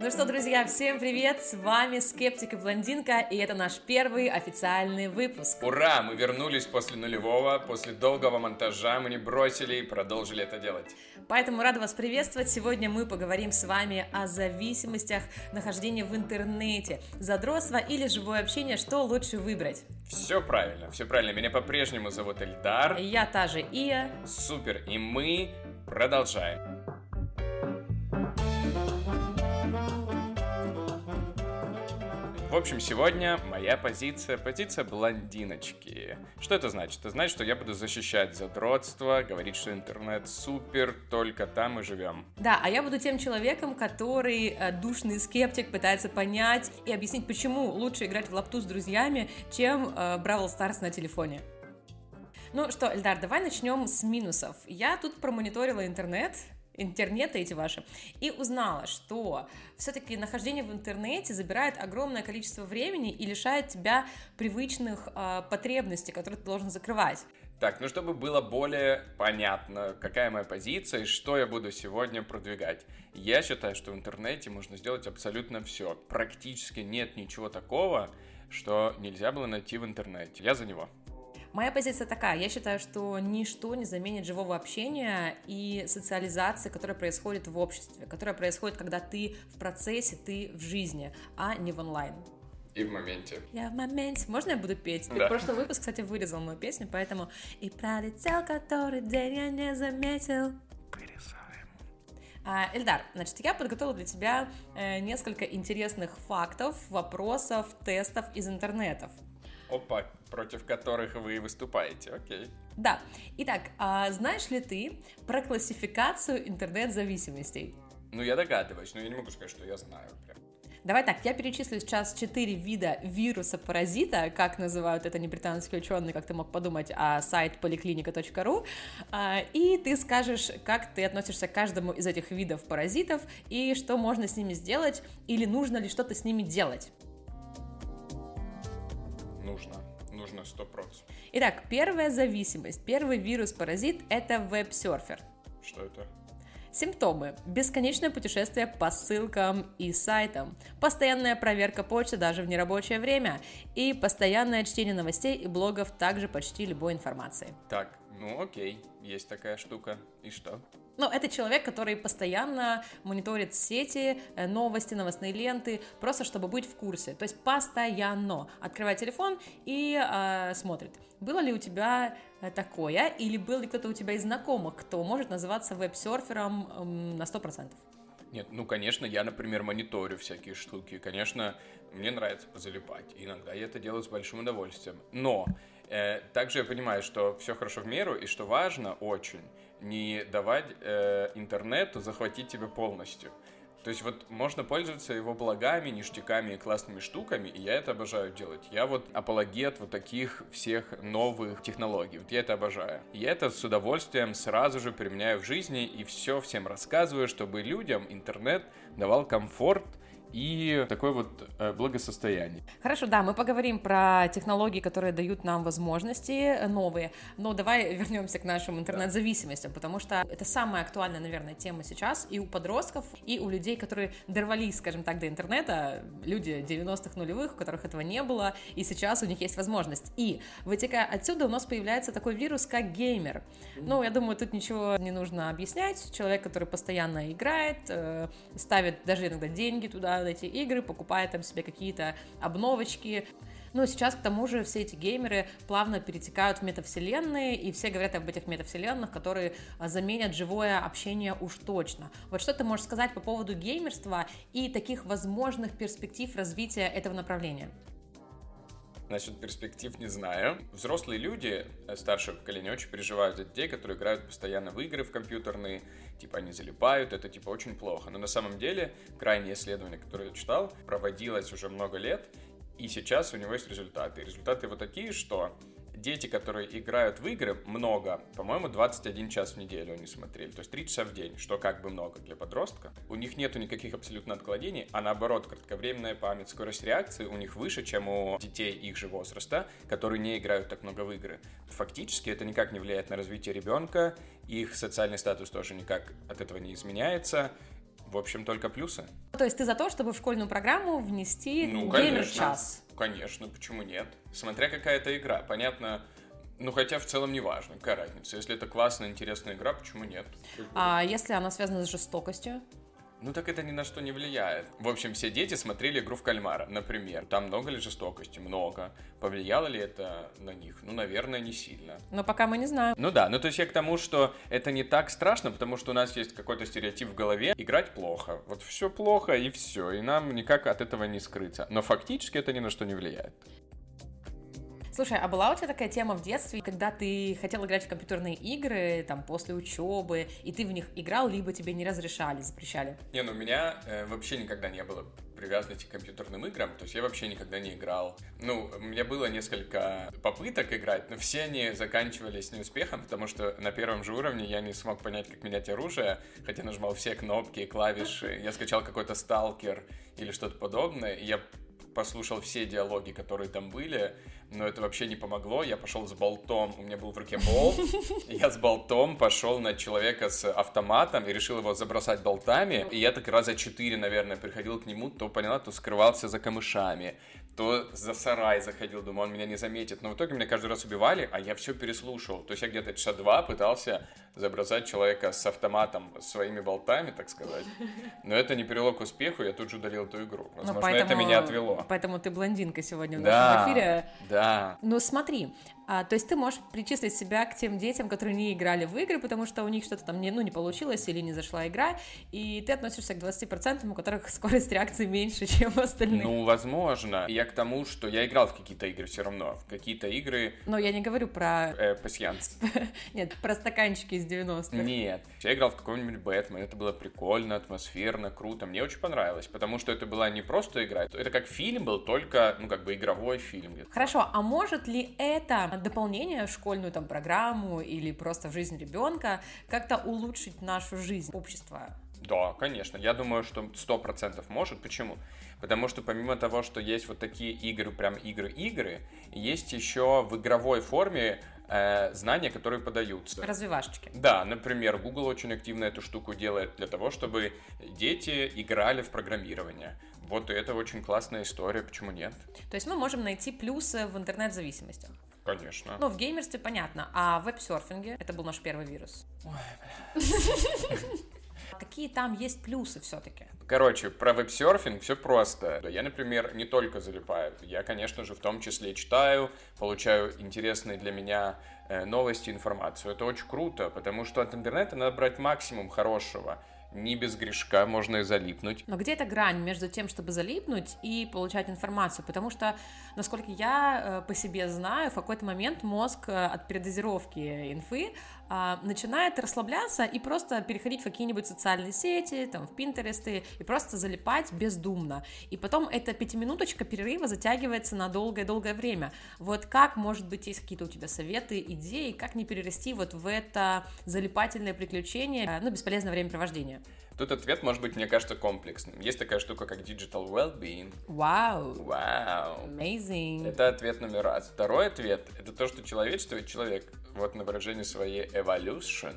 Ну что, друзья, всем привет! С вами Скептик и Блондинка, и это наш первый официальный выпуск. Ура! Мы вернулись после нулевого, после долгого монтажа, мы не бросили и продолжили это делать. Поэтому рада вас приветствовать. Сегодня мы поговорим с вами о зависимостях нахождения в интернете, задротство или живое общение, что лучше выбрать. Все правильно, все правильно. Меня по-прежнему зовут Эльдар. Я та же Ия. Супер, и мы продолжаем. В общем, сегодня моя позиция, позиция блондиночки. Что это значит? Это значит, что я буду защищать задротство, говорить, что интернет супер, только там мы живем. Да, а я буду тем человеком, который э, душный скептик пытается понять и объяснить, почему лучше играть в лапту с друзьями, чем э, Бравл Старс на телефоне. Ну что, Эльдар, давай начнем с минусов. Я тут промониторила интернет, интернета эти ваши, и узнала, что все-таки нахождение в интернете забирает огромное количество времени и лишает тебя привычных э, потребностей, которые ты должен закрывать. Так, ну чтобы было более понятно, какая моя позиция и что я буду сегодня продвигать. Я считаю, что в интернете можно сделать абсолютно все. Практически нет ничего такого, что нельзя было найти в интернете. Я за него. Моя позиция такая. Я считаю, что ничто не заменит живого общения и социализации, которая происходит в обществе, которая происходит, когда ты в процессе, ты в жизни, а не в онлайн. И в моменте. Я в моменте. Можно я буду петь? Ты Да. прошлый выпуск, кстати, вырезал мою песню, поэтому «И пролетел который день, я не заметил». Вырезаем. А, Эльдар, значит, я подготовила для тебя э, несколько интересных фактов, вопросов, тестов из интернетов. Опа, против которых вы выступаете, окей. Да. Итак, а знаешь ли ты про классификацию интернет-зависимостей? Ну, я догадываюсь, но я не могу сказать, что я знаю прям. Давай так, я перечислю сейчас четыре вида вируса-паразита, как называют это не британские ученые, как ты мог подумать, а сайт поликлиника.ру, а, и ты скажешь, как ты относишься к каждому из этих видов паразитов и что можно с ними сделать или нужно ли что-то с ними делать. Нужно, нужно сто процентов. Итак, первая зависимость, первый вирус-паразит – это веб-серфер. Что это? Симптомы. Бесконечное путешествие по ссылкам и сайтам, постоянная проверка почты даже в нерабочее время и постоянное чтение новостей и блогов также почти любой информации. Так, ну окей, есть такая штука. И что? Ну, это человек, который постоянно мониторит сети, э, новости, новостные ленты, просто чтобы быть в курсе. То есть постоянно открывает телефон и э, смотрит. Было ли у тебя э, такое, или был ли кто-то у тебя из знакомых, кто может называться веб-серфером на 100%? Нет, ну, конечно, я, например, мониторю всякие штуки. Конечно, мне нравится позалипать. Иногда я это делаю с большим удовольствием. Но также я понимаю, что все хорошо в меру, и что важно очень не давать э, интернету захватить тебя полностью. То есть вот можно пользоваться его благами, ништяками и классными штуками, и я это обожаю делать. Я вот апологет вот таких всех новых технологий. Вот я это обожаю. Я это с удовольствием сразу же применяю в жизни и все всем рассказываю, чтобы людям интернет давал комфорт и такое вот э, благосостояние. Хорошо, да, мы поговорим про технологии, которые дают нам возможности э, новые, но давай вернемся к нашим интернет-зависимостям, потому что это самая актуальная, наверное, тема сейчас и у подростков, и у людей, которые дорвались, скажем так, до интернета, люди 90-х нулевых, у которых этого не было, и сейчас у них есть возможность. И вытекая отсюда у нас появляется такой вирус, как геймер. Ну, я думаю, тут ничего не нужно объяснять. Человек, который постоянно играет, э, ставит даже иногда деньги туда, в эти игры, покупает там себе какие-то обновочки. Ну, сейчас, к тому же, все эти геймеры плавно перетекают в метавселенные, и все говорят об этих метавселенных, которые а, заменят живое общение уж точно. Вот что ты можешь сказать по поводу геймерства и таких возможных перспектив развития этого направления? Насчет перспектив не знаю. Взрослые люди э, старшего поколения очень переживают за детей, которые играют постоянно в игры в компьютерные, типа они залипают, это типа очень плохо. Но на самом деле крайнее исследование, которое я читал, проводилось уже много лет, и сейчас у него есть результаты. И результаты вот такие, что дети, которые играют в игры, много, по-моему, 21 час в неделю они смотрели, то есть 3 часа в день, что как бы много для подростка. У них нету никаких абсолютно отклонений, а наоборот, кратковременная память, скорость реакции у них выше, чем у детей их же возраста, которые не играют так много в игры. Фактически это никак не влияет на развитие ребенка, их социальный статус тоже никак от этого не изменяется. В общем, только плюсы. То есть ты за то, чтобы в школьную программу внести Ну, геймер-час? Конечно, почему нет? Смотря какая это игра. Понятно, ну, хотя в целом не важно, какая разница. Если это классная, интересная игра, почему нет? А если она связана с жестокостью? Ну так это ни на что не влияет. В общем, все дети смотрели игру в кальмара, например. Там много ли жестокости? Много. Повлияло ли это на них? Ну, наверное, не сильно. Но пока мы не знаем. Ну да, ну то есть я к тому, что это не так страшно, потому что у нас есть какой-то стереотип в голове. Играть плохо. Вот все плохо и все. И нам никак от этого не скрыться. Но фактически это ни на что не влияет. Слушай, а была у тебя такая тема в детстве, когда ты хотел играть в компьютерные игры, там, после учебы, и ты в них играл, либо тебе не разрешали, запрещали? Не, ну у меня э, вообще никогда не было привязанности к компьютерным играм, то есть я вообще никогда не играл. Ну, у меня было несколько попыток играть, но все они заканчивались неуспехом, потому что на первом же уровне я не смог понять, как менять оружие, хотя нажимал все кнопки, клавиши, я скачал какой-то сталкер или что-то подобное, и я послушал все диалоги, которые там были, но это вообще не помогло. Я пошел с болтом, у меня был в руке болт, я с болтом пошел на человека с автоматом и решил его забросать болтами. И я так раза четыре, наверное, приходил к нему, то поняла, то скрывался за камышами, то за сарай заходил, думаю, он меня не заметит. Но в итоге меня каждый раз убивали, а я все переслушал. То есть я где-то часа два пытался забросать человека с автоматом своими болтами, так сказать. Но это не привело к успеху, я тут же удалил эту игру. Ну, Возможно, поэтому, это меня отвело. Поэтому ты блондинка сегодня в да, нашем эфире. Да. Ну смотри, а, то есть ты можешь причислить себя к тем детям, которые не играли в игры, потому что у них что-то там не, ну, не получилось или не зашла игра, и ты относишься к 20%, у которых скорость реакции меньше, чем у остальных. Ну, возможно. Я к тому, что я играл в какие-то игры все равно. В какие-то игры... Но я не говорю про... Э, пассианс. Нет, про стаканчики из 90-х. Нет. Я играл в какой-нибудь Бэтмен, это было прикольно, атмосферно, круто. Мне очень понравилось, потому что это была не просто игра, это как фильм был, только, ну, как бы игровой фильм. Хорошо, а может ли это дополнение в школьную там программу или просто в жизнь ребенка как-то улучшить нашу жизнь, общество? Да, конечно. Я думаю, что сто процентов может. Почему? Потому что помимо того, что есть вот такие игры, прям игры-игры, есть еще в игровой форме э, знания, которые подаются. Развивашечки. Да, например, Google очень активно эту штуку делает для того, чтобы дети играли в программирование. Вот это очень классная история, почему нет? То есть мы можем найти плюсы в интернет-зависимостях. Конечно. Ну, в геймерстве понятно, а в веб-серфинге это был наш первый вирус. Ой, Какие там есть плюсы все-таки? Короче, про веб-серфинг все просто. Я, например, не только залипаю. Я, конечно же, в том числе читаю, получаю интересные для меня э, новости, информацию. Это очень круто, потому что от интернета надо брать максимум хорошего не без грешка можно и залипнуть. Но где эта грань между тем, чтобы залипнуть и получать информацию? Потому что, насколько я э, по себе знаю, в какой-то момент мозг э, от передозировки инфы начинает расслабляться и просто переходить в какие-нибудь социальные сети, там, в Пинтересты, и просто залипать бездумно. И потом эта пятиминуточка перерыва затягивается на долгое-долгое время. Вот как, может быть, есть какие-то у тебя советы, идеи, как не перерасти вот в это залипательное приключение, ну, бесполезное времяпровождение? Тут ответ может быть, мне кажется, комплексным. Есть такая штука, как digital well-being. Вау. Wow. Вау. Wow. Amazing. Это ответ номер раз. Второй ответ — это то, что человечество и человек, вот на выражении своей evolution,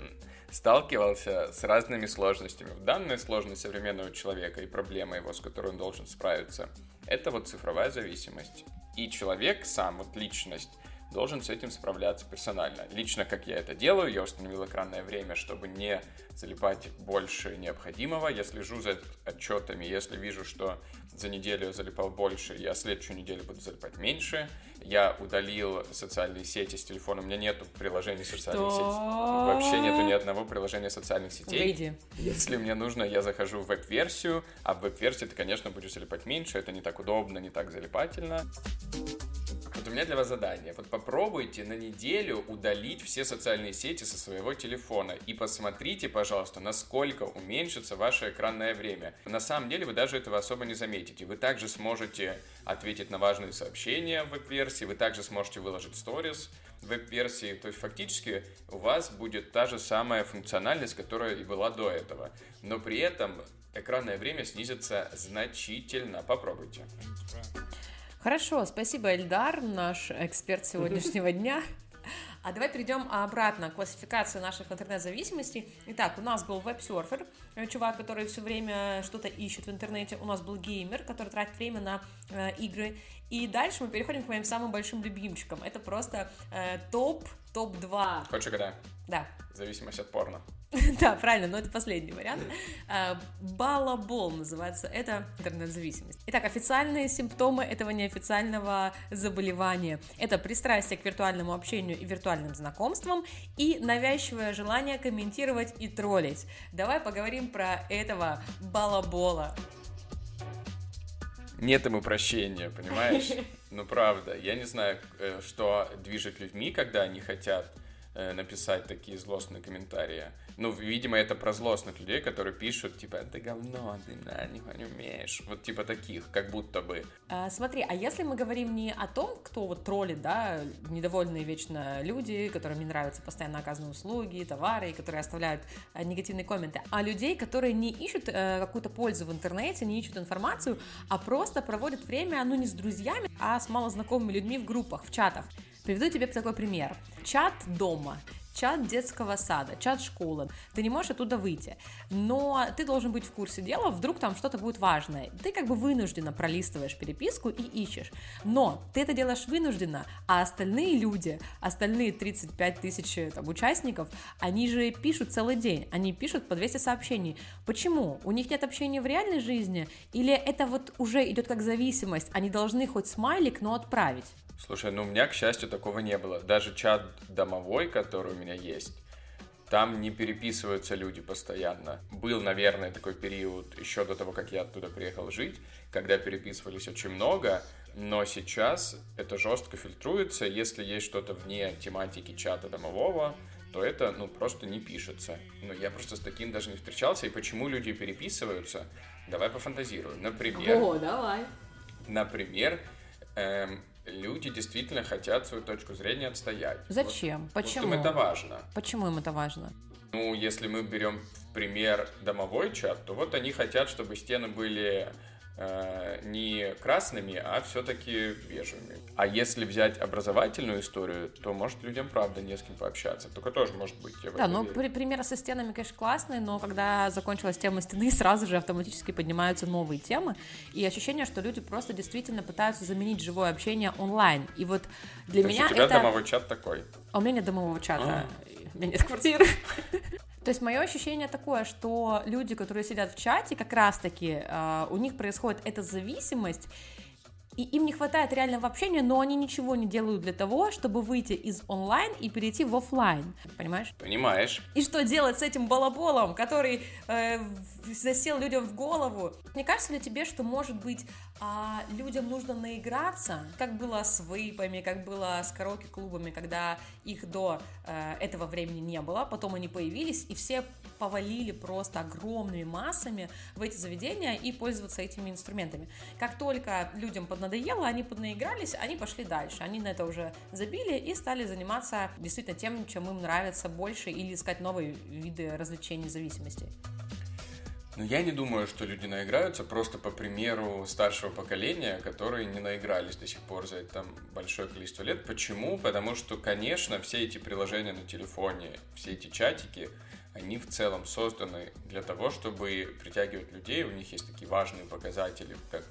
сталкивался с разными сложностями. Данная сложность современного человека и проблема его, с которой он должен справиться, это вот цифровая зависимость. И человек сам, вот личность, должен с этим справляться персонально. Лично, как я это делаю, я установил экранное время, чтобы не залипать больше необходимого. Я слежу за отчетами, если вижу, что за неделю я залипал больше, я следующую неделю буду залипать меньше. Я удалил социальные сети с телефона, у меня нету приложений социальных сетей. Вообще нету ни одного приложения социальных сетей. Выйди. Если мне нужно, я захожу в веб-версию, а в веб-версии ты, конечно, будешь залипать меньше, это не так удобно, не так залипательно. У меня для вас задание. Вот попробуйте на неделю удалить все социальные сети со своего телефона и посмотрите, пожалуйста, насколько уменьшится ваше экранное время. На самом деле вы даже этого особо не заметите. Вы также сможете ответить на важные сообщения в веб-версии, вы также сможете выложить сторис в веб-версии. То есть фактически у вас будет та же самая функциональность, которая и была до этого. Но при этом экранное время снизится значительно. Попробуйте. Хорошо, спасибо, Эльдар, наш эксперт сегодняшнего дня. А давай перейдем обратно к классификации наших интернет-зависимостей. Итак, у нас был веб-серфер, э, чувак, который все время что-то ищет в интернете. У нас был геймер, который тратит время на э, игры. И дальше мы переходим к моим самым большим любимчикам. Это просто э, топ, топ-2. Хочешь угадать? Да. Зависимость от порно. Да, правильно, но это последний вариант. А, балабол называется, это интернет-зависимость. Итак, официальные симптомы этого неофициального заболевания. Это пристрастие к виртуальному общению и виртуальным знакомствам и навязчивое желание комментировать и троллить. Давай поговорим про этого балабола. Нет ему прощения, понимаешь? Ну, правда, я не знаю, э, что движет людьми, когда они хотят написать такие злостные комментарии. Ну, видимо, это про злостных людей, которые пишут, типа, ты говно, ты на, нихуя не умеешь. Вот типа таких, как будто бы. А, смотри, а если мы говорим не о том, кто вот троллит, да, недовольные вечно люди, которым не нравятся постоянно оказанные услуги, товары, которые оставляют а, негативные комменты, а людей, которые не ищут а, какую-то пользу в интернете, не ищут информацию, а просто проводят время, ну, не с друзьями, а с малознакомыми людьми в группах, в чатах. Приведу тебе такой пример. Чат дома чат детского сада, чат школы. Ты не можешь оттуда выйти. Но ты должен быть в курсе дела, вдруг там что-то будет важное. Ты как бы вынужденно пролистываешь переписку и ищешь. Но ты это делаешь вынужденно, а остальные люди, остальные 35 тысяч э, там, участников, они же пишут целый день, они пишут по 200 сообщений. Почему? У них нет общения в реальной жизни? Или это вот уже идет как зависимость, они должны хоть смайлик, но отправить? Слушай, ну у меня, к счастью, такого не было. Даже чат домовой, который у меня есть, там не переписываются люди постоянно. Был, наверное, такой период еще до того, как я оттуда приехал жить, когда переписывались очень много, но сейчас это жестко фильтруется. Если есть что-то вне тематики чата домового, то это, ну, просто не пишется. Но я просто с таким даже не встречался. И почему люди переписываются? Давай пофантазируем. Например... О, давай. Например, эм, люди действительно хотят свою точку зрения отстоять. Зачем? Вот, Почему? Вот им это важно. Почему им это важно? Ну, если мы берем в пример домовой чат, то вот они хотят, чтобы стены были не красными, а все-таки бежевыми. А если взять образовательную историю, то может людям правда не с кем пообщаться. Только тоже может быть. да, ну при, примеры со стенами, конечно, классные, но когда закончилась тема стены, сразу же автоматически поднимаются новые темы. И ощущение, что люди просто действительно пытаются заменить живое общение онлайн. И вот для То меня у тебя это... домовой чат такой? А у меня нет домового чата. А. У меня нет квартиры. То есть мое ощущение такое, что люди, которые сидят в чате, как раз-таки э, у них происходит эта зависимость, и им не хватает реального общения, но они ничего не делают для того, чтобы выйти из онлайн и перейти в офлайн, понимаешь? Понимаешь. И что делать с этим балаболом, который э, засел людям в голову? Не кажется ли тебе, что, может быть, а людям нужно наиграться, как было с вейпами, как было с караоке-клубами, когда их до э, этого времени не было, потом они появились, и все повалили просто огромными массами в эти заведения и пользоваться этими инструментами. Как только людям поднадоело, они поднаигрались, они пошли дальше, они на это уже забили и стали заниматься действительно тем, чем им нравится больше, или искать новые виды развлечений зависимостей. Но я не думаю, что люди наиграются просто по примеру старшего поколения, которые не наигрались до сих пор за это большое количество лет. Почему? Потому что, конечно, все эти приложения на телефоне, все эти чатики, они в целом созданы для того, чтобы притягивать людей. У них есть такие важные показатели, как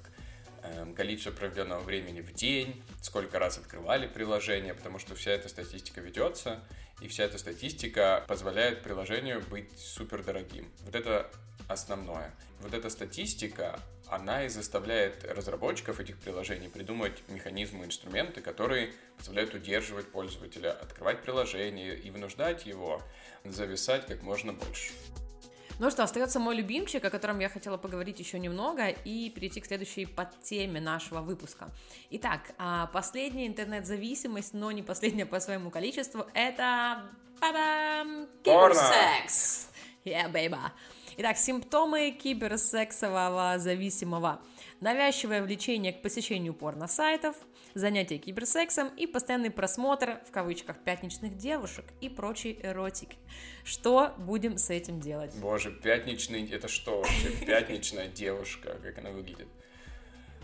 количество проведенного времени в день, сколько раз открывали приложение, потому что вся эта статистика ведется, и вся эта статистика позволяет приложению быть супер дорогим. Вот это основное. Вот эта статистика, она и заставляет разработчиков этих приложений придумать механизмы, инструменты, которые позволяют удерживать пользователя, открывать приложение и вынуждать его зависать как можно больше. Ну что, остается мой любимчик, о котором я хотела поговорить еще немного и перейти к следующей подтеме нашего выпуска. Итак, а, последняя интернет-зависимость, но не последняя по своему количеству, это... Киберсекс! Yeah, baby! Итак, симптомы киберсексового зависимого. Навязчивое влечение к посещению порно-сайтов, занятия киберсексом и постоянный просмотр, в кавычках, пятничных девушек и прочей эротики. Что будем с этим делать? Боже, пятничный, это что вообще? Пятничная девушка, как она выглядит?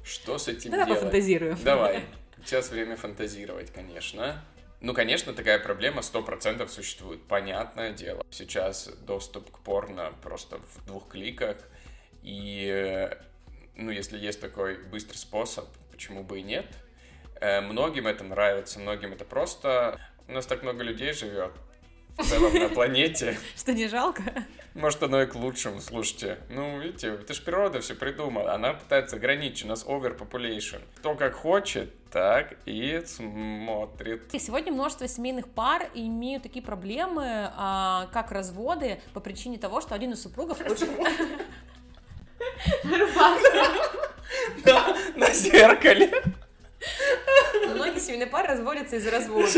Что с этим Давай делать? пофантазируем. Давай. Сейчас время фантазировать, конечно. Ну, конечно, такая проблема 100% существует. Понятное дело. Сейчас доступ к порно просто в двух кликах. И, ну, если есть такой быстрый способ, почему бы и нет? Э, многим это нравится, многим это просто... У нас так много людей живет в целом на планете. Что не жалко? Может, оно и к лучшему, слушайте. Ну, видите, это же природа все придумала. Она пытается ограничить, у нас overpopulation. Кто как хочет, так и смотрит. И сегодня множество семейных пар имеют такие проблемы, а, как разводы, по причине того, что один из супругов очень... На зеркале. Многие семейные пары разводятся из-за развода.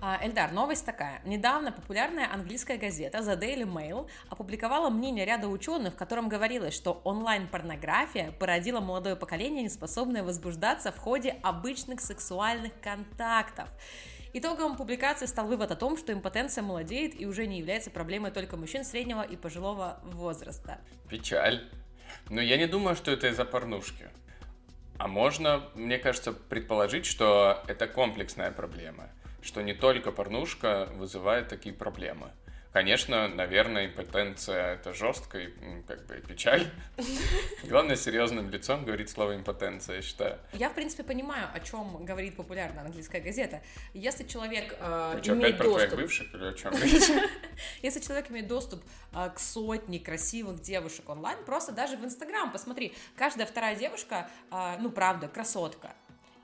А, Эльдар, новость такая. Недавно популярная английская газета The Daily Mail опубликовала мнение ряда ученых, в котором говорилось, что онлайн-порнография породила молодое поколение, неспособное возбуждаться в ходе обычных сексуальных контактов. Итогом публикации стал вывод о том, что импотенция молодеет и уже не является проблемой только мужчин среднего и пожилого возраста. Печаль. Но я не думаю, что это из-за порнушки. А можно, мне кажется, предположить, что это комплексная проблема что не только порнушка вызывает такие проблемы. Конечно, наверное, импотенция это жестко и как бы печаль. Главное, серьезным лицом говорить слово импотенция, я считаю. Я, в принципе, понимаю, о чем говорит популярная английская газета. Если человек э, что, имеет опять доступ... про твоих бывших или о чем Если человек имеет доступ э, к сотне красивых девушек онлайн, просто даже в Инстаграм посмотри, каждая вторая девушка, э, ну, правда, красотка.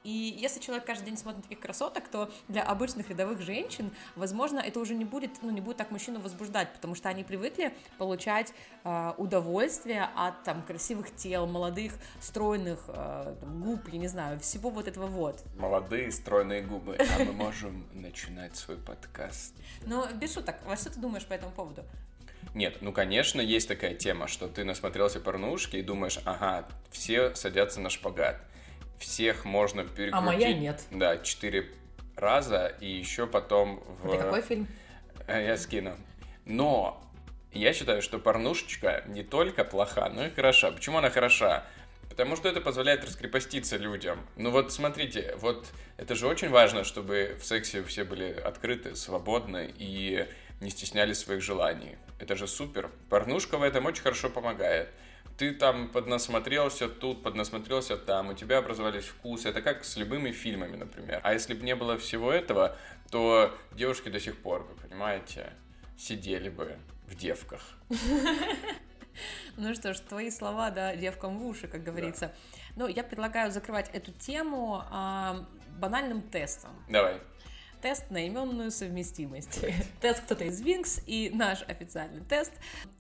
И если человек каждый день смотрит таких красоток, то для обычных рядовых женщин, возможно, это уже не будет, ну, не будет так мужчину возбуждать, потому что они привыкли получать э, удовольствие от там красивых тел, молодых, стройных э, там, губ, я не знаю, всего вот этого вот. Молодые, стройные губы. А мы можем начинать свой подкаст. Ну, без шуток, во что ты думаешь по этому поводу? Нет, ну, конечно, есть такая тема, что ты насмотрелся порнушки и думаешь, ага, все садятся на шпагат всех можно перекрутить. А моя нет. Да, четыре раза, и еще потом в... Это какой фильм? Э, я скину. Но я считаю, что порнушечка не только плоха, но и хороша. Почему она хороша? Потому что это позволяет раскрепоститься людям. Ну вот смотрите, вот это же очень важно, чтобы в сексе все были открыты, свободны и не стесняли своих желаний. Это же супер. Порнушка в этом очень хорошо помогает ты там поднасмотрелся тут, поднасмотрелся там, у тебя образовались вкусы. Это как с любыми фильмами, например. А если бы не было всего этого, то девушки до сих пор, вы понимаете, сидели бы в девках. Ну что ж, твои слова, да, девкам в уши, как говорится. Ну, я предлагаю закрывать эту тему а, банальным тестом. Давай тест на именную совместимость. Тест кто-то из Wings и наш официальный тест.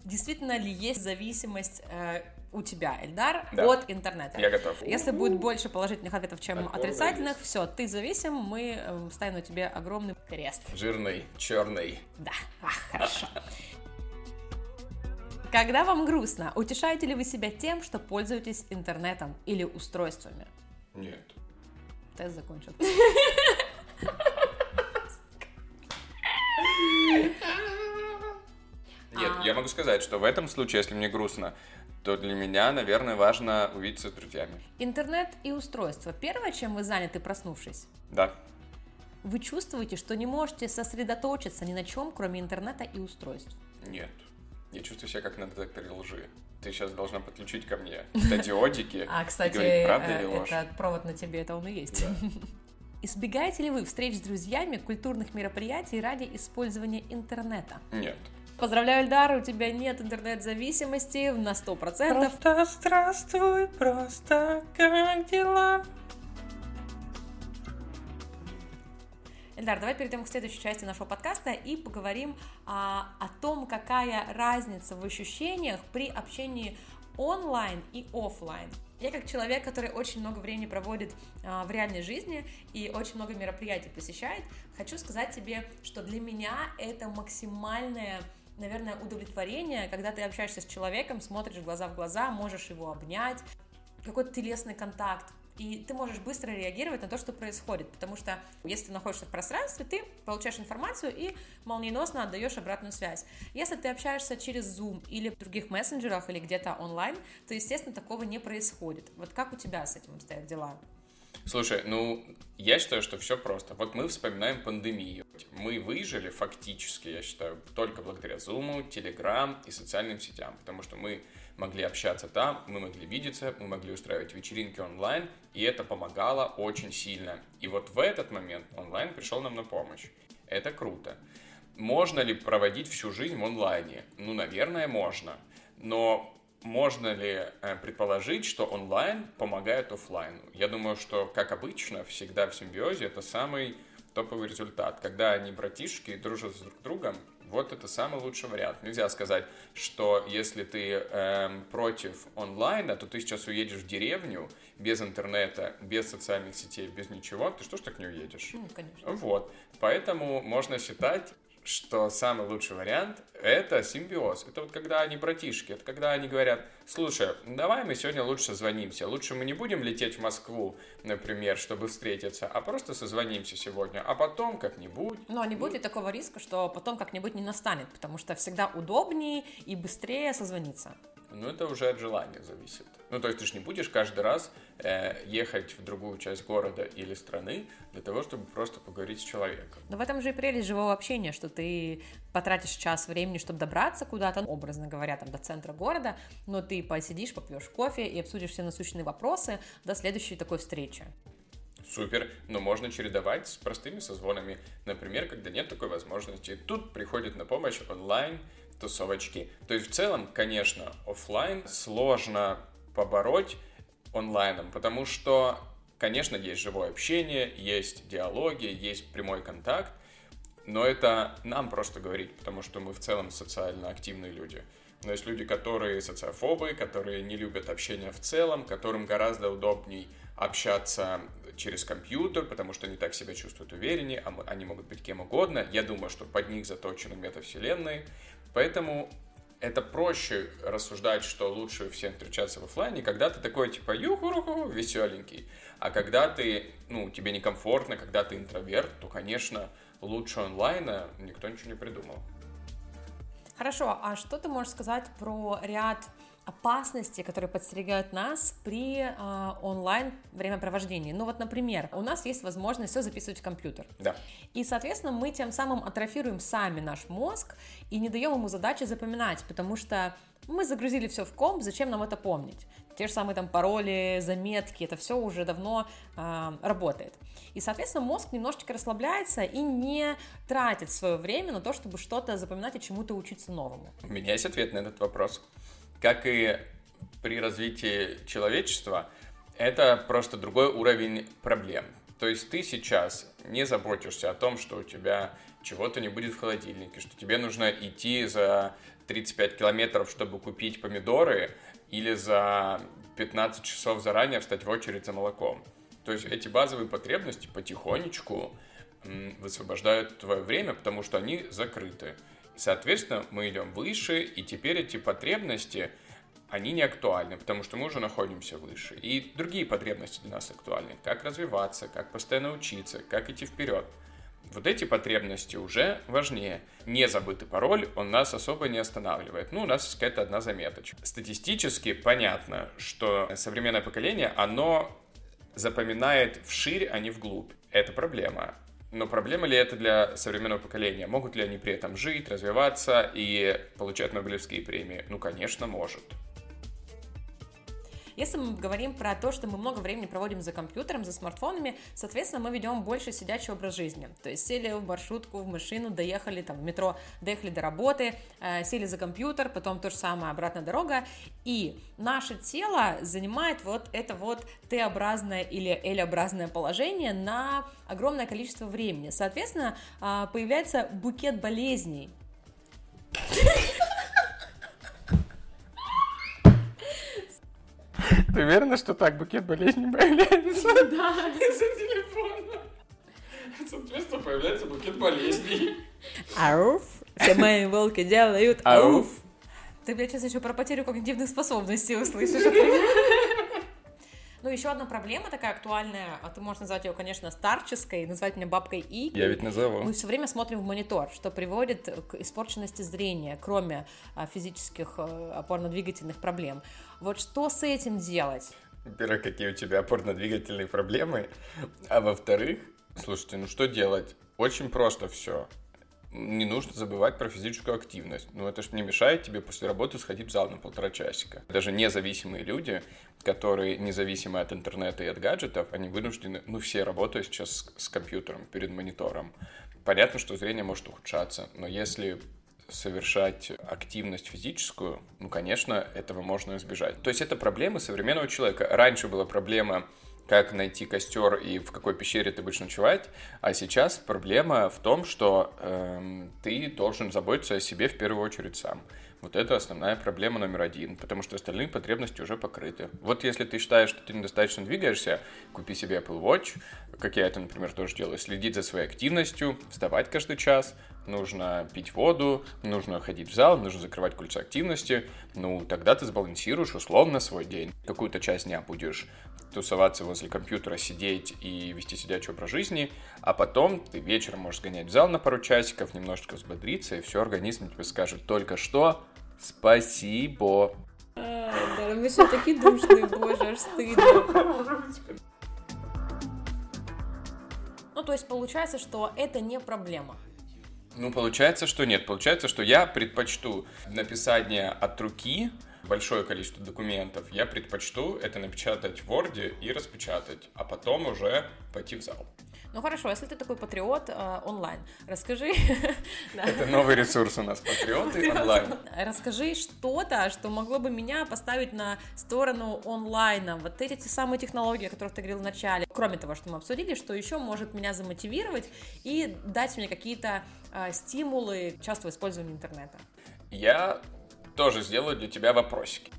Действительно ли есть зависимость э, у тебя, Эльдар, да. от интернета. Я готов. Если будет больше положительных ответов, чем Такого отрицательных, все, ты зависим, мы э, ставим на тебе огромный крест. Жирный, черный. Да, Ах, хорошо. Когда вам грустно, утешаете ли вы себя тем, что пользуетесь интернетом или устройствами? Нет. Тест закончен. я могу сказать, что в этом случае, если мне грустно, то для меня, наверное, важно увидеться с друзьями. Интернет и устройство. Первое, чем вы заняты, проснувшись? Да. Вы чувствуете, что не можете сосредоточиться ни на чем, кроме интернета и устройств? Нет. Я чувствую себя как на детекторе лжи. Ты сейчас должна подключить ко мне стадиодики А, кстати, э, этот провод на тебе, это он и есть. Избегаете ли вы встреч с друзьями, культурных мероприятий ради использования интернета? Нет. Поздравляю, Эльдар, у тебя нет интернет-зависимости на 100%. Просто здравствуй, просто как дела? Эльдар, давай перейдем к следующей части нашего подкаста и поговорим а, о том, какая разница в ощущениях при общении онлайн и офлайн. Я как человек, который очень много времени проводит а, в реальной жизни и очень много мероприятий посещает, хочу сказать тебе, что для меня это максимальное наверное, удовлетворение, когда ты общаешься с человеком, смотришь глаза в глаза, можешь его обнять, какой-то телесный контакт, и ты можешь быстро реагировать на то, что происходит, потому что если ты находишься в пространстве, ты получаешь информацию и молниеносно отдаешь обратную связь. Если ты общаешься через Zoom или в других мессенджерах или где-то онлайн, то, естественно, такого не происходит. Вот как у тебя с этим стоят дела? Слушай, ну, я считаю, что все просто. Вот мы вспоминаем пандемию. Мы выжили фактически, я считаю, только благодаря Zoom, Telegram и социальным сетям, потому что мы могли общаться там, мы могли видеться, мы могли устраивать вечеринки онлайн, и это помогало очень сильно. И вот в этот момент онлайн пришел нам на помощь. Это круто. Можно ли проводить всю жизнь в онлайне? Ну, наверное, можно. Но можно ли э, предположить, что онлайн помогает офлайну? Я думаю, что, как обычно, всегда в симбиозе это самый топовый результат. Когда они братишки дружат с друг другом, вот это самый лучший вариант. Нельзя сказать, что если ты эм, против онлайна, то ты сейчас уедешь в деревню без интернета, без социальных сетей, без ничего. Ты что ж так не уедешь? Ну, конечно. Вот. Поэтому можно считать, что самый лучший вариант — это симбиоз. Это вот когда они братишки, это когда они говорят, слушай, давай мы сегодня лучше созвонимся, лучше мы не будем лететь в Москву, например, чтобы встретиться, а просто созвонимся сегодня, а потом как-нибудь. Но не будет такого риска, что потом как-нибудь не настанет, потому что всегда удобнее и быстрее созвониться. Ну, это уже от желания зависит. Ну, то есть ты же не будешь каждый раз э, ехать в другую часть города или страны для того, чтобы просто поговорить с человеком. Но в этом же и прелесть живого общения, что ты потратишь час времени, чтобы добраться куда-то, образно говоря, там, до центра города, но ты посидишь, попьешь кофе и обсудишь все насущные вопросы до следующей такой встречи. Супер, но можно чередовать с простыми созвонами. Например, когда нет такой возможности. Тут приходит на помощь онлайн тусовочки. То есть в целом, конечно, офлайн сложно побороть онлайном, потому что, конечно, есть живое общение, есть диалоги, есть прямой контакт, но это нам просто говорить, потому что мы в целом социально активные люди. Но есть люди, которые социофобы, которые не любят общение в целом, которым гораздо удобней общаться через компьютер, потому что они так себя чувствуют увереннее, а они могут быть кем угодно. Я думаю, что под них заточены метавселенные. Поэтому это проще рассуждать, что лучше всем встречаться в офлайне, когда ты такой, типа, юху веселенький. А когда ты, ну, тебе некомфортно, когда ты интроверт, то, конечно, лучше онлайна никто ничего не придумал. Хорошо, а что ты можешь сказать про ряд опасности, которые подстерегают нас при э, онлайн времяпровождении. Ну вот, например, у нас есть возможность все записывать в компьютер. Да. И, соответственно, мы тем самым атрофируем сами наш мозг и не даем ему задачи запоминать, потому что мы загрузили все в комп, зачем нам это помнить? Те же самые там пароли, заметки, это все уже давно э, работает. И, соответственно, мозг немножечко расслабляется и не тратит свое время на то, чтобы что-то запоминать и чему-то учиться новому. У меня есть ответ на этот вопрос. Как и при развитии человечества, это просто другой уровень проблем. То есть ты сейчас не заботишься о том, что у тебя чего-то не будет в холодильнике, что тебе нужно идти за 35 километров, чтобы купить помидоры, или за 15 часов заранее встать в очередь за молоком. То есть эти базовые потребности потихонечку высвобождают твое время, потому что они закрыты. Соответственно, мы идем выше, и теперь эти потребности, они не актуальны, потому что мы уже находимся выше. И другие потребности для нас актуальны. Как развиваться, как постоянно учиться, как идти вперед. Вот эти потребности уже важнее. Не забытый пароль, он нас особо не останавливает. Ну, у нас есть какая-то одна заметочка. Статистически понятно, что современное поколение, оно запоминает вширь, а не вглубь. Это проблема. Но проблема ли это для современного поколения? Могут ли они при этом жить, развиваться и получать Нобелевские премии? Ну, конечно, может. Если мы говорим про то, что мы много времени проводим за компьютером, за смартфонами, соответственно, мы ведем больше сидячий образ жизни. То есть сели в маршрутку, в машину, доехали там в метро, доехали до работы, э, сели за компьютер, потом то же самое, обратная дорога, и наше тело занимает вот это вот Т-образное или L-образное положение на огромное количество времени. Соответственно, э, появляется букет болезней. Ты уверена, что так букет болезней появляется? Да. Из-за телефона. Соответственно, появляется букет болезней. Ауф. Все мои волки делают ауф. Ты, блядь, сейчас еще про потерю когнитивных способностей услышишь. Ну, еще одна проблема такая актуальная, а ты можешь назвать ее, конечно, старческой, назвать меня бабкой И. Я ведь назову. Мы все время смотрим в монитор, что приводит к испорченности зрения, кроме а, физических а, опорно-двигательных проблем. Вот что с этим делать? Во-первых, какие у тебя опорно-двигательные проблемы, а во-вторых, слушайте, ну что делать? Очень просто все не нужно забывать про физическую активность. Ну, это же не мешает тебе после работы сходить в зал на полтора часика. Даже независимые люди, которые независимы от интернета и от гаджетов, они вынуждены, ну, все работают сейчас с, с компьютером, перед монитором. Понятно, что зрение может ухудшаться, но если совершать активность физическую, ну, конечно, этого можно избежать. То есть это проблемы современного человека. Раньше была проблема как найти костер и в какой пещере ты будешь ночевать. А сейчас проблема в том, что э, ты должен заботиться о себе в первую очередь сам. Вот это основная проблема номер один, потому что остальные потребности уже покрыты. Вот если ты считаешь, что ты недостаточно двигаешься, купи себе Apple Watch, как я это, например, тоже делаю, следить за своей активностью, вставать каждый час, нужно пить воду, нужно ходить в зал, нужно закрывать кольца активности, ну, тогда ты сбалансируешь условно свой день. Какую-то часть дня будешь тусоваться возле компьютера, сидеть и вести сидячий образ жизни, а потом ты вечером можешь сгонять в зал на пару часиков, немножечко взбодриться, и все, организм тебе скажет только что спасибо. А, да, мы все такие душные, боже, аж стыдно. Ну, то есть получается, что это не проблема. Ну, получается, что нет. Получается, что я предпочту написание от руки, большое количество документов, я предпочту это напечатать в Word и распечатать, а потом уже пойти в зал. Ну хорошо, если ты такой патриот э, онлайн, расскажи... Это новый ресурс у нас, патриоты онлайн. Расскажи что-то, что могло бы меня поставить на сторону онлайна. Вот эти те самые технологии, о которых ты говорил в начале. Кроме того, что мы обсудили, что еще может меня замотивировать и дать мне какие-то э, стимулы к частому использованию интернета. Я тоже сделаю для тебя вопросики.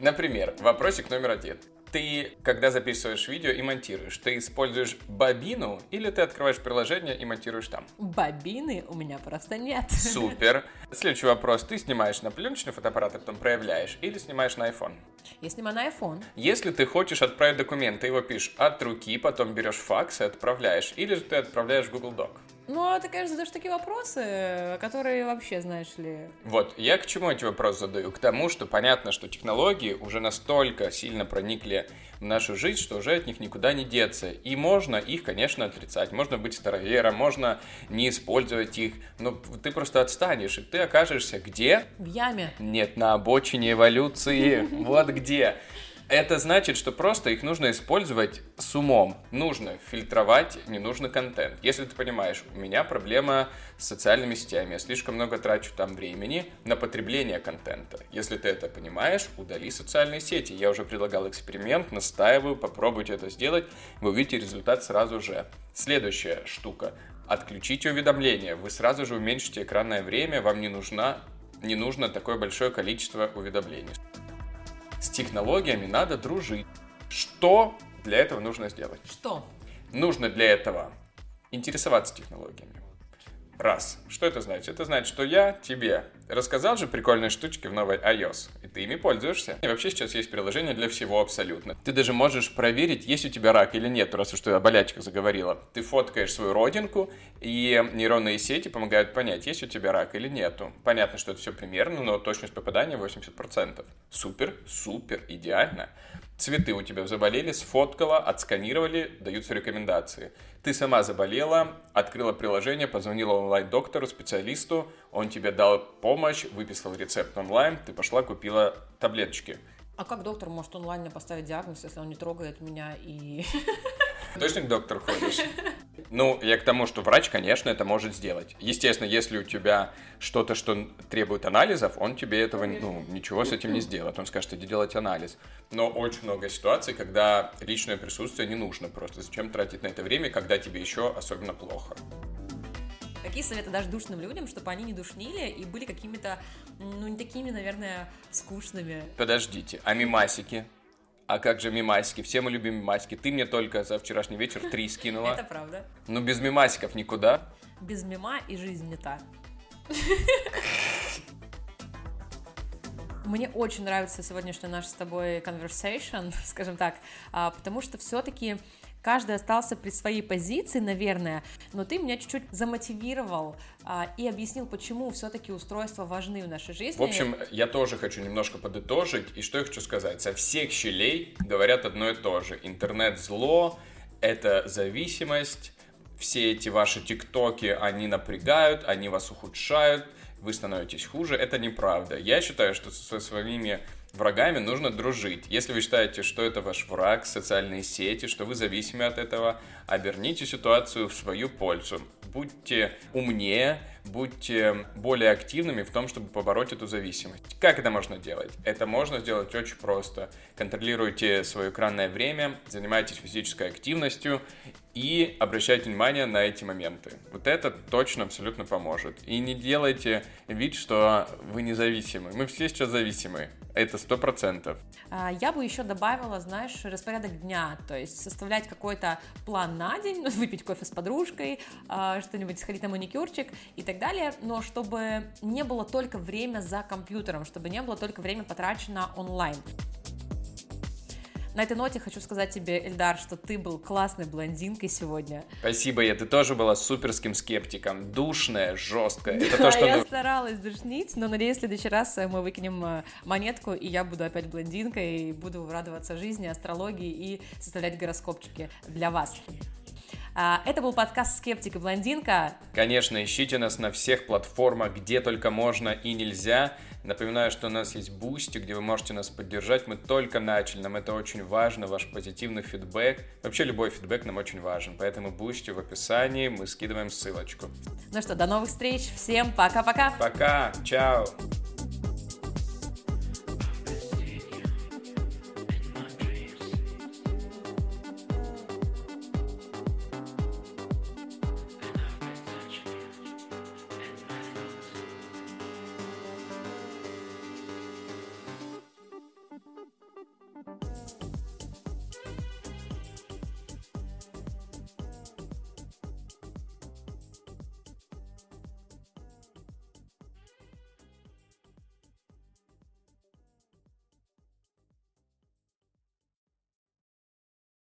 Например, вопросик номер один. Ты, когда записываешь видео и монтируешь, ты используешь бобину или ты открываешь приложение и монтируешь там? Бобины у меня просто нет. Супер. Следующий вопрос. Ты снимаешь на пленочный фотоаппарат, а потом проявляешь, или снимаешь на iPhone? Я снимаю на iPhone. Если ты хочешь отправить документ, ты его пишешь от руки, потом берешь факс и отправляешь, или же ты отправляешь в Google Doc? Ну, а ты, конечно, задаешь такие вопросы, которые вообще, знаешь ли... Вот, я к чему эти вопросы задаю? К тому, что понятно, что технологии уже настолько сильно проникли в нашу жизнь, что уже от них никуда не деться. И можно их, конечно, отрицать. Можно быть старовером, можно не использовать их, но ты просто отстанешь, и ты окажешься где? В яме. Нет, на обочине эволюции. Вот где. Это значит, что просто их нужно использовать с умом. Нужно фильтровать ненужный контент. Если ты понимаешь, у меня проблема с социальными сетями, я слишком много трачу там времени на потребление контента. Если ты это понимаешь, удали социальные сети. Я уже предлагал эксперимент, настаиваю, попробуйте это сделать, вы увидите результат сразу же. Следующая штука. Отключите уведомления. Вы сразу же уменьшите экранное время, вам не нужна не нужно такое большое количество уведомлений. С технологиями надо дружить. Что для этого нужно сделать? Что? Нужно для этого интересоваться технологиями. Раз. Что это значит? Это значит, что я тебе рассказал же прикольные штучки в новой iOS, и ты ими пользуешься. И вообще сейчас есть приложение для всего абсолютно. Ты даже можешь проверить, есть у тебя рак или нет, раз уж ты о болячках заговорила. Ты фоткаешь свою родинку, и нейронные сети помогают понять, есть у тебя рак или нету. Понятно, что это все примерно, но точность попадания 80%. Супер, супер, идеально. Цветы у тебя заболели, сфоткала, отсканировали, даются рекомендации. Ты сама заболела, открыла приложение, позвонила онлайн-доктору, специалисту, он тебе дал помощь, выписал рецепт онлайн, ты пошла, купила таблеточки. А как доктор может онлайн поставить диагноз, если он не трогает меня и... Точно к доктору ходишь? Ну, я к тому, что врач, конечно, это может сделать. Естественно, если у тебя что-то, что требует анализов, он тебе этого, ну, ничего с этим не сделает. Он скажет, иди делать анализ. Но очень много ситуаций, когда личное присутствие не нужно просто. Зачем тратить на это время, когда тебе еще особенно плохо? Какие советы дашь душным людям, чтобы они не душнили и были какими-то, ну, не такими, наверное, скучными? Подождите, а мимасики? А как же мимасики? Все мы любим мимасики. Ты мне только за вчерашний вечер три скинула. Это правда. Ну, без мимасиков никуда. Без мима и жизнь не та. Мне очень нравится сегодняшний наш с тобой conversation, скажем так, а, потому что все-таки каждый остался при своей позиции, наверное, но ты меня чуть-чуть замотивировал а, и объяснил, почему все-таки устройства важны в нашей жизни. В общем, я тоже хочу немножко подытожить, и что я хочу сказать. Со всех щелей говорят одно и то же. Интернет зло, это зависимость, все эти ваши тиктоки, они напрягают, они вас ухудшают, вы становитесь хуже. Это неправда. Я считаю, что со своими врагами нужно дружить. Если вы считаете, что это ваш враг, социальные сети, что вы зависимы от этого, оберните ситуацию в свою пользу. Будьте умнее, будьте более активными в том, чтобы побороть эту зависимость. Как это можно делать? Это можно сделать очень просто. Контролируйте свое экранное время, занимайтесь физической активностью и обращайте внимание на эти моменты. Вот это точно абсолютно поможет. И не делайте вид, что вы независимы. Мы все сейчас зависимы. Это сто процентов. А, я бы еще добавила, знаешь, распорядок дня, то есть составлять какой-то план на день, выпить кофе с подружкой, а, что-нибудь сходить на маникюрчик и так далее, но чтобы не было только время за компьютером, чтобы не было только время потрачено онлайн. На этой ноте хочу сказать тебе, Эльдар, что ты был классной блондинкой сегодня. Спасибо, я. Ты тоже была суперским скептиком. Душная, жесткая. Это то, что... я старалась душнить, но надеюсь, в следующий раз мы выкинем э, монетку, и я буду опять блондинкой, и буду радоваться жизни, астрологии и составлять гороскопчики для вас. А, это был подкаст «Скептик и блондинка». Конечно, ищите нас на всех платформах, где только можно и нельзя. Напоминаю, что у нас есть Boosty, где вы можете нас поддержать. Мы только начали, нам это очень важно, ваш позитивный фидбэк. Вообще любой фидбэк нам очень важен, поэтому Boosty в описании, мы скидываем ссылочку. Ну что, до новых встреч, всем пока-пока. Пока, чао.